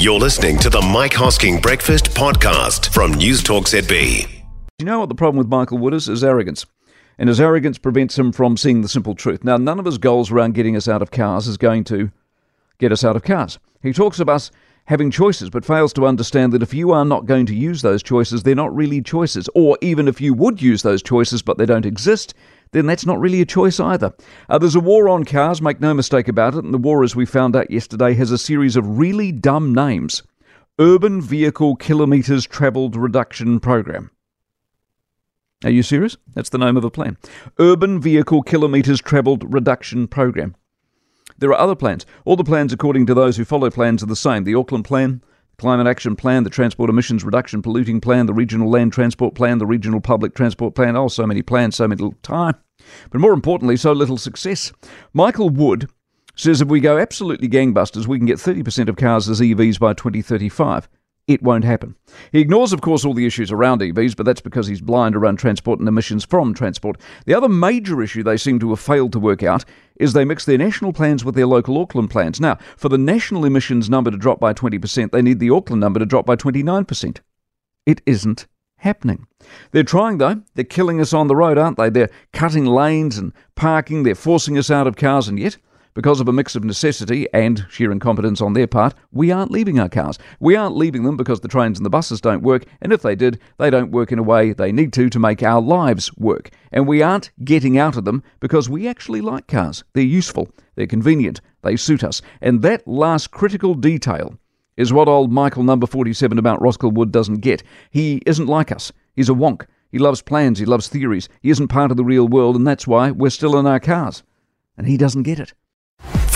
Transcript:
You're listening to the Mike Hosking Breakfast Podcast from Newstalk ZB. You know what the problem with Michael Wood is? Is arrogance. And his arrogance prevents him from seeing the simple truth. Now, none of his goals around getting us out of cars is going to get us out of cars. He talks of us having choices, but fails to understand that if you are not going to use those choices, they're not really choices. Or even if you would use those choices, but they don't exist, then that's not really a choice either. Uh, there's a war on cars, make no mistake about it, and the war, as we found out yesterday, has a series of really dumb names Urban Vehicle Kilometres Travelled Reduction Program. Are you serious? That's the name of a plan. Urban Vehicle Kilometres Travelled Reduction Program. There are other plans. All the plans, according to those who follow plans, are the same. The Auckland Plan, Climate Action Plan, the Transport Emissions Reduction Polluting Plan, the Regional Land Transport Plan, the Regional Public Transport Plan. Oh, so many plans, so little time. But more importantly, so little success. Michael Wood says if we go absolutely gangbusters, we can get 30% of cars as EVs by 2035 it won't happen. He ignores, of course, all the issues around EVs, but that's because he's blind around transport and emissions from transport. The other major issue they seem to have failed to work out is they mix their national plans with their local Auckland plans. Now, for the national emissions number to drop by 20%, they need the Auckland number to drop by 29%. It isn't happening. They're trying, though. They're killing us on the road, aren't they? They're cutting lanes and parking. They're forcing us out of cars, and yet because of a mix of necessity and sheer incompetence on their part, we aren't leaving our cars. We aren't leaving them because the trains and the buses don't work, and if they did, they don't work in a way they need to to make our lives work. And we aren't getting out of them because we actually like cars. They're useful, they're convenient, they suit us. And that last critical detail is what old Michael number 47 about Roskill Wood doesn't get. He isn't like us. He's a wonk. He loves plans, he loves theories. He isn't part of the real world, and that's why we're still in our cars. And he doesn't get it.